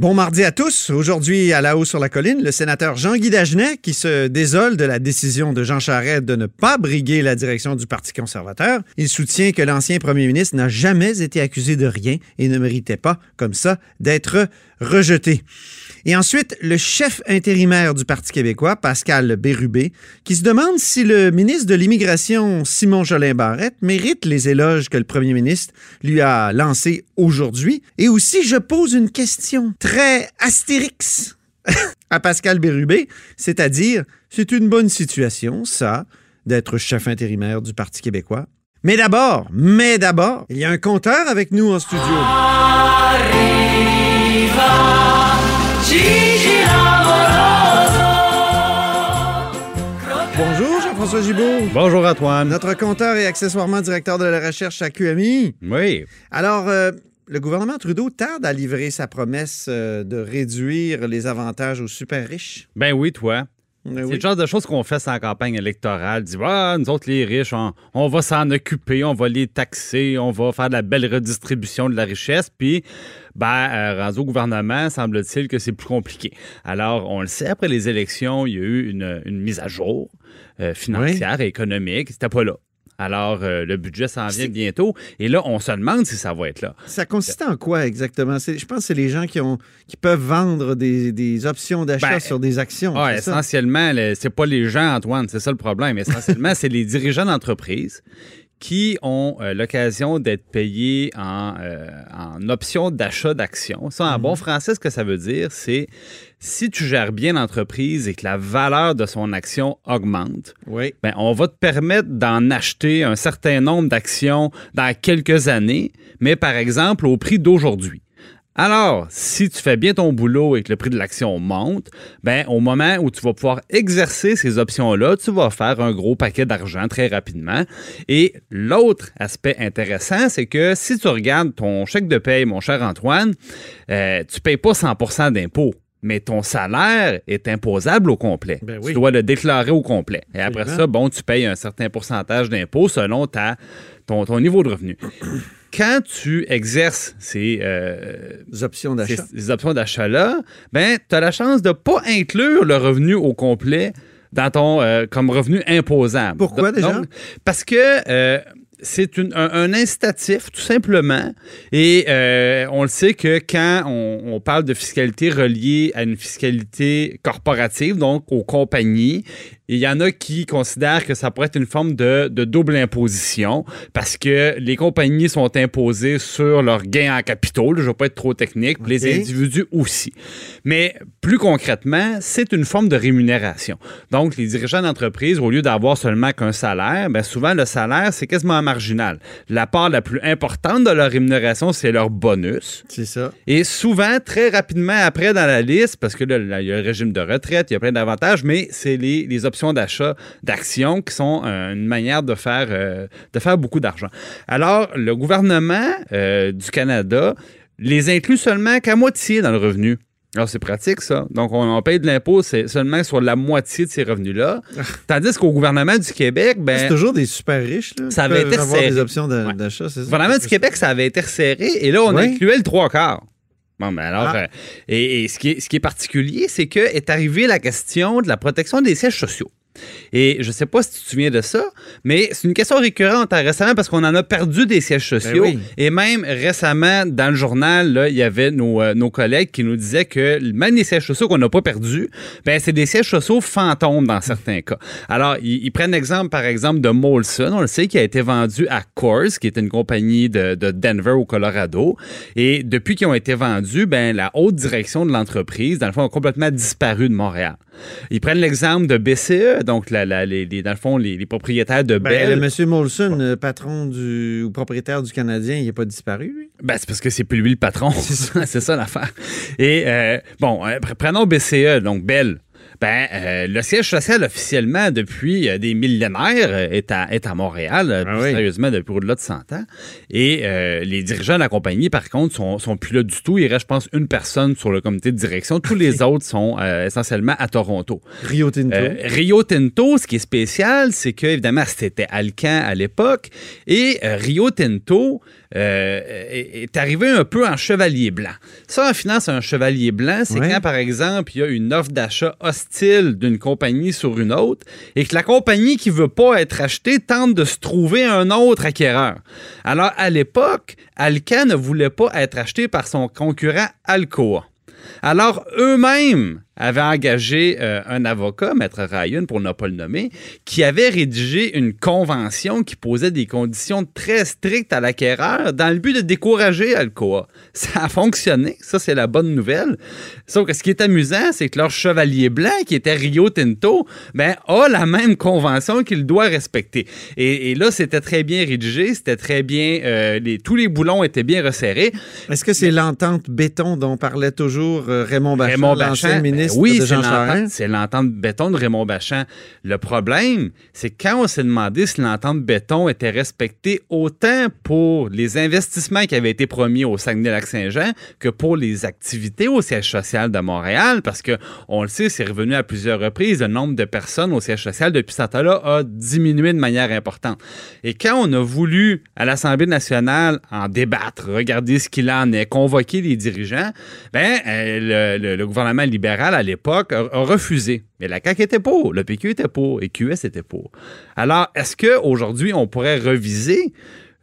Bon mardi à tous. Aujourd'hui, à la haut sur la colline, le sénateur Jean-Guy Dagenet qui se désole de la décision de Jean Charest de ne pas briguer la direction du Parti conservateur. Il soutient que l'ancien premier ministre n'a jamais été accusé de rien et ne méritait pas, comme ça, d'être rejeté. Et ensuite, le chef intérimaire du Parti québécois, Pascal Bérubé, qui se demande si le ministre de l'Immigration, Simon Jolin Barrette, mérite les éloges que le premier ministre lui a lancés aujourd'hui. Et aussi, je pose une question très astérix à Pascal Bérubé, c'est-à-dire, c'est une bonne situation, ça, d'être chef intérimaire du Parti québécois. Mais d'abord, mais d'abord, il y a un compteur avec nous en studio. Jean-François Gibault. Bonjour Antoine. Notre compteur et accessoirement directeur de la recherche à QMI. Oui. Alors, euh, le gouvernement Trudeau tarde à livrer sa promesse euh, de réduire les avantages aux super riches. Ben oui, toi. C'est le genre de choses qu'on fait sans campagne électorale. Dit, ah, nous autres, les riches, on, on va s'en occuper, on va les taxer, on va faire de la belle redistribution de la richesse. Puis, ben, euh, rendu au gouvernement, semble-t-il que c'est plus compliqué. Alors, on le sait, après les élections, il y a eu une, une mise à jour euh, financière et économique. C'était pas là. Alors, euh, le budget s'en vient bientôt. Et là, on se demande si ça va être là. Ça consiste en quoi exactement? Je pense que c'est les gens qui, ont, qui peuvent vendre des, des options d'achat Ben, sur des actions. Ah, essentiellement, le- c'est pas les gens, Antoine, c'est ça le problème. Essentiellement, c'est les dirigeants d'entreprise qui ont euh, l'occasion d'être payés en, euh, en option d'achat d'actions. Ça, en Mhm. bon français, ce que ça veut dire, c'est si tu gères bien l'entreprise et que la valeur de son action augmente, Oui. ben, on va te permettre d'en acheter un certain nombre d'actions dans quelques années, mais par exemple au prix d'aujourd'hui. Alors, si tu fais bien ton boulot et que le prix de l'action monte, ben, au moment où tu vas pouvoir exercer ces options-là, tu vas faire un gros paquet d'argent très rapidement. Et l'autre aspect intéressant, c'est que si tu regardes ton chèque de paye, mon cher Antoine, euh, tu ne payes pas 100% d'impôts. Mais ton salaire est imposable au complet. Ben oui. Tu dois le déclarer au complet. Et après ça, bon, tu payes un certain pourcentage d'impôts selon ta, ton, ton niveau de revenu. Quand tu exerces ces, euh, options d'achat. ces options d'achat-là, ben, tu as la chance de ne pas inclure le revenu au complet dans ton euh, comme revenu imposable. Pourquoi, déjà? donc, parce que euh, c'est un, un incitatif, tout simplement. Et euh, on le sait que quand on, on parle de fiscalité reliée à une fiscalité corporative, donc aux compagnies, il y en a qui considèrent que ça pourrait être une forme de, de double imposition parce que les compagnies sont imposées sur leurs gains en capitaux. là, je ne vais pas être trop technique. Les individus aussi. Mais plus concrètement, c'est une forme de rémunération. Donc, les dirigeants d'entreprise, au lieu d'avoir seulement qu'un salaire, ben souvent le salaire, c'est quasiment marginal. La part la plus importante de leur rémunération, c'est leur bonus. C'est ça. Et souvent, très rapidement après dans la liste, parce que là, là, il y a le régime de retraite, il y a plein d'avantages, mais c'est les, les options d'achat d'actions qui sont euh, une manière de faire, euh, de faire beaucoup d'argent. Alors, le gouvernement euh, du Canada les inclut seulement qu'à moitié dans le revenu. Alors, c'est pratique, ça. Donc, on, on paye de l'impôt seulement sur la moitié de ces revenus-là. Tandis qu'au gouvernement du Québec, ben, c'est toujours des super riches. Là, ça avait été resserré. des options de- Ouais. d'achat, c'est ça? Le gouvernement du Québec, ça avait été resserré et là, on Oui. incluait le trois quarts. Bon, ben alors, Ah. euh, et, et ce, qui est, ce qui est particulier, c'est que est arrivée la question de la protection des sièges sociaux. Et je ne sais pas si tu te souviens de ça, mais c'est une question récurrente hein, récemment parce qu'on en a perdu des sièges sociaux. Ben oui. Et même récemment, dans le journal, là, il y avait nos, euh, nos collègues qui nous disaient que même les sièges sociaux qu'on n'a pas perdus, ben, c'est des sièges sociaux fantômes dans certains cas. Alors, ils, ils prennent l'exemple, par exemple, de Molson, on le sait, qui a été vendu à Coors, qui est une compagnie de, de Denver au Colorado. Et depuis qu'ils ont été vendus, ben, la haute direction de l'entreprise, dans le fond, a complètement disparu de Montréal. Ils prennent l'exemple de BCE, donc la- la- les, les- dans le fond, les, les propriétaires de Ben, Bell. le monsieur Molson, le patron du, ou propriétaire du Canadien, il n'est pas disparu, lui? Ben, c'est parce que c'est plus lui le patron. c'est ça, l'affaire. Et euh, bon, euh, pre- prenons BCE, donc Bell. Ben, euh, le siège social officiellement depuis euh, des millénaires euh, est à, est à Montréal, Ah oui. sérieusement depuis au-delà de 100 ans. Et euh, les dirigeants de la compagnie, par contre, sont, sont plus là du tout. Il reste, je pense, une personne sur le comité de direction. Tous les autres sont essentiellement à Toronto. Rio Tinto. Rio Tinto, ce qui est spécial, c'est que évidemment c'était Alcan à l'époque et Rio Tinto est est arrivé un peu en chevalier blanc. Ça, en finance, un chevalier blanc, c'est Ouais. quand, par exemple, il y a une offre d'achat hostile d'une compagnie sur une autre et que la compagnie qui veut pas être achetée tente de se trouver un autre acquéreur. Alors, à l'époque, Alcan ne voulait pas être acheté par son concurrent Alcoa. Alors, eux-mêmes avaient engagé euh, un avocat, Maître Ryan, pour ne pas le nommer, qui avait rédigé une convention qui posait des conditions très strictes à l'acquéreur dans le but de décourager Alcoa. Ça a fonctionné, ça c'est la bonne nouvelle. Sauf que ce qui est amusant, c'est que leur chevalier blanc, qui était Rio Tinto, ben, a la même convention qu'il doit respecter. Et, et là, c'était très bien rédigé, c'était très bien, euh, les, tous les boulons étaient bien resserrés. Est-ce que c'est l'entente béton dont parlait toujours? Euh, Raymond Bachand, Raymond Bachand, ministre ben oui, de c'est Jean Charest? c'est l'entente béton de Raymond Bachand. Le problème, c'est quand on s'est demandé si l'entente béton était respectée autant pour les investissements qui avaient été promis au Saguenay-Lac-Saint-Jean que pour les activités au siège social de Montréal, parce que on le sait, c'est revenu à plusieurs reprises, le nombre de personnes au siège social depuis ce temps-là a diminué de manière importante. Et quand on a voulu à l'Assemblée nationale en débattre, regarder ce qu'il en est, convoquer les dirigeants, ben euh, le, le- le gouvernement libéral à l'époque a, a refusé. Mais la CAQ était pour, le PQ était pour et QS était pour. Alors, est-ce qu'aujourd'hui, on pourrait reviser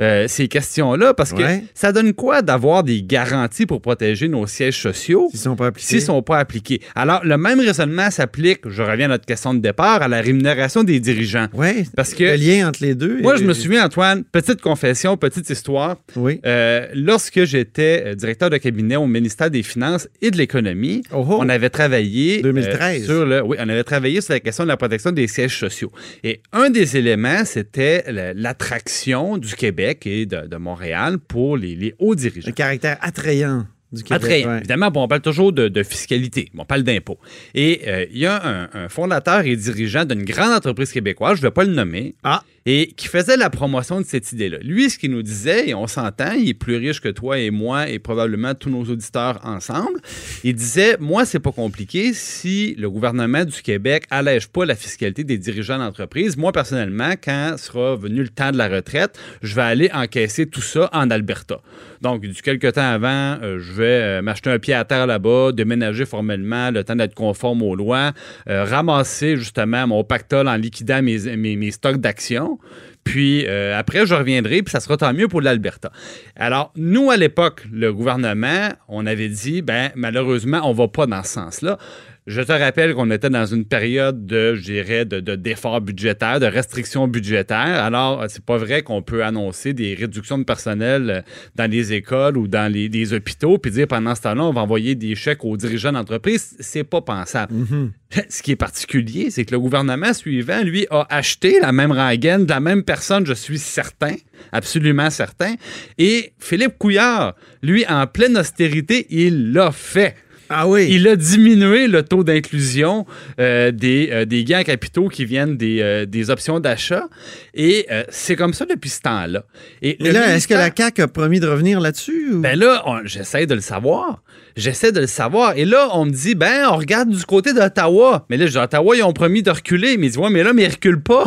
euh, ces questions-là? Parce que Ouais. ça donne quoi d'avoir des garanties pour protéger nos sièges sociaux? S'ils sont pas appliqués? s'ils ne sont pas appliqués? Alors, le même raisonnement s'applique, je reviens à notre question de départ, à la rémunération des dirigeants. Oui, Parce que- le lien entre les deux. Moi, je me souviens, Antoine, petite confession, petite histoire. Oui. Euh, lorsque j'étais euh, directeur de cabinet au ministère des Finances et de l'Économie, Oh, oh. on avait travaillé euh, 2013. sur le, oui, on avait travaillé sur la question de la protection des sièges sociaux. Et un des éléments, c'était la- l'attraction du Québec et de, de Montréal pour les, les hauts dirigeants. Le caractère attrayant du Québec. Attrayant. ouais. Évidemment, bon, on parle toujours de, de fiscalité, on parle d'impôts. Et euh, il y a un, un fondateur et dirigeant d'une grande entreprise québécoise, je ne vais pas le nommer, Ah. Et qui faisait la promotion de cette idée-là. Lui, ce qu'il nous disait, et on s'entend, il est plus riche que toi et moi et probablement tous nos auditeurs ensemble, il disait, moi, c'est pas compliqué si le gouvernement du Québec allège pas la fiscalité des dirigeants d'entreprise. Moi, personnellement, quand sera venu le temps de la retraite, je vais aller encaisser tout ça en Alberta. Donc, du quelque temps avant, euh, je vais euh, m'acheter un pied à terre là-bas, déménager formellement, le temps d'être conforme aux lois, euh, ramasser justement mon pactole en liquidant mes, mes- mes stocks d'actions. Puis euh, après, je reviendrai, puis ça sera tant mieux pour l'Alberta. Alors, nous, à l'époque, le gouvernement, on avait dit, ben malheureusement, on va pas dans ce sens-là. Je te rappelle qu'on était dans une période de, je dirais, de, de- d'efforts budgétaires, de restrictions budgétaires. Alors, c'est pas vrai qu'on peut annoncer des réductions de personnel euh, dans les écoles ou dans les, les hôpitaux, puis dire pendant ce temps-là, on va envoyer des chèques aux dirigeants d'entreprise. C'est pas pensable. Ce qui est particulier, c'est que le gouvernement suivant, lui, a acheté la même rengaine de la même personne, je suis certain, absolument certain. Et Philippe Couillard, lui, en pleine austérité, il l'a fait. Ah oui. Il a diminué le taux d'inclusion euh, des, euh, des gains capitaux qui viennent des, euh, des options d'achat. Et euh, c'est comme ça depuis ce temps-là. Et Mais là, est-ce que la CAQ a promis de revenir là-dessus? ou- ben là, on- j'essaie de le savoir. J'essaie de le savoir. Et là, on me dit, ben, on regarde du côté d'Ottawa. Mais là, je dis, Ottawa, ils ont promis de reculer. Mais ils disent, ouais, mais là, mais ils reculent pas.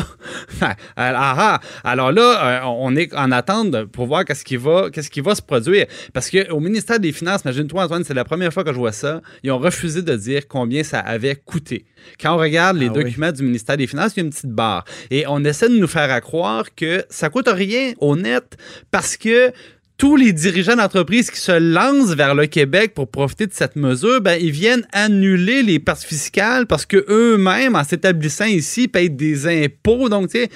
alors, ah, alors là, on est en attente pour voir qu'est-ce qui va, qu'est-ce qui va se produire. Parce qu'au ministère des Finances, imagine-toi, Antoine, c'est la première fois que je vois ça. Ils ont refusé de dire combien ça avait coûté. Quand on regarde les Ah oui. documents du ministère des Finances, il y a une petite barre. Et on essaie de nous faire à croire que ça coûte rien au net parce que tous les dirigeants d'entreprise qui se lancent vers le Québec pour profiter de cette mesure, ben, ils viennent annuler les parts fiscales parce que eux-mêmes, en s'établissant ici, payent des impôts. Donc, tu sais,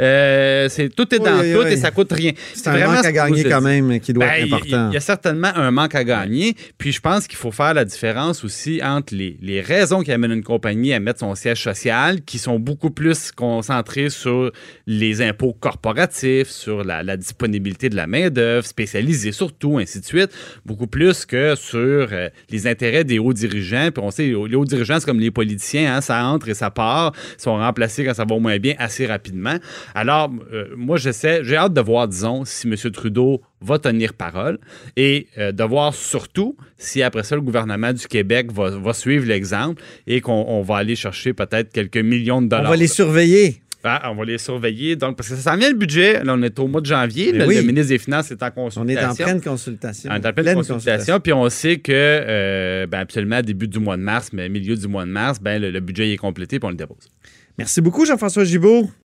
euh, c'est tout est dans Oui, oui, tout oui. et ça coûte rien. c'est un vraiment manque à gagner quand même qui doit Ben, être a- important. Il y, a certainement un manque à gagner. Puis je pense qu'il faut faire la différence aussi entre les, les raisons qui amènent une compagnie à mettre son siège social, qui sont beaucoup plus concentrées sur les impôts corporatifs, sur la, la disponibilité de la main-d'œuvre spécialisés, surtout, ainsi de suite, beaucoup plus que sur euh, les intérêts des hauts dirigeants. Puis on sait, les hauts dirigeants, c'est comme les politiciens, hein, ça entre et ça part, ils sont remplacés quand ça va moins bien assez rapidement. Alors, euh, moi, j'essaie, j'ai hâte de voir, disons, si M. Trudeau va tenir parole et euh, de voir surtout si après ça le gouvernement du Québec va, va suivre l'exemple et qu'on va aller chercher peut-être quelques millions de dollars. On va les surveiller. Ah, on va les surveiller. Donc, parce que ça s'en vient le budget. Là, on est au mois de janvier. Le, le, ministre des Finances est en consultation. On est en pleine consultation. On est en pleine, consultation, Puis on sait que, euh, ben, absolument, début du mois de mars, mais milieu du mois de mars, ben, le, le budget est complété puis on le dépose. Merci beaucoup, Jean-François Gibault.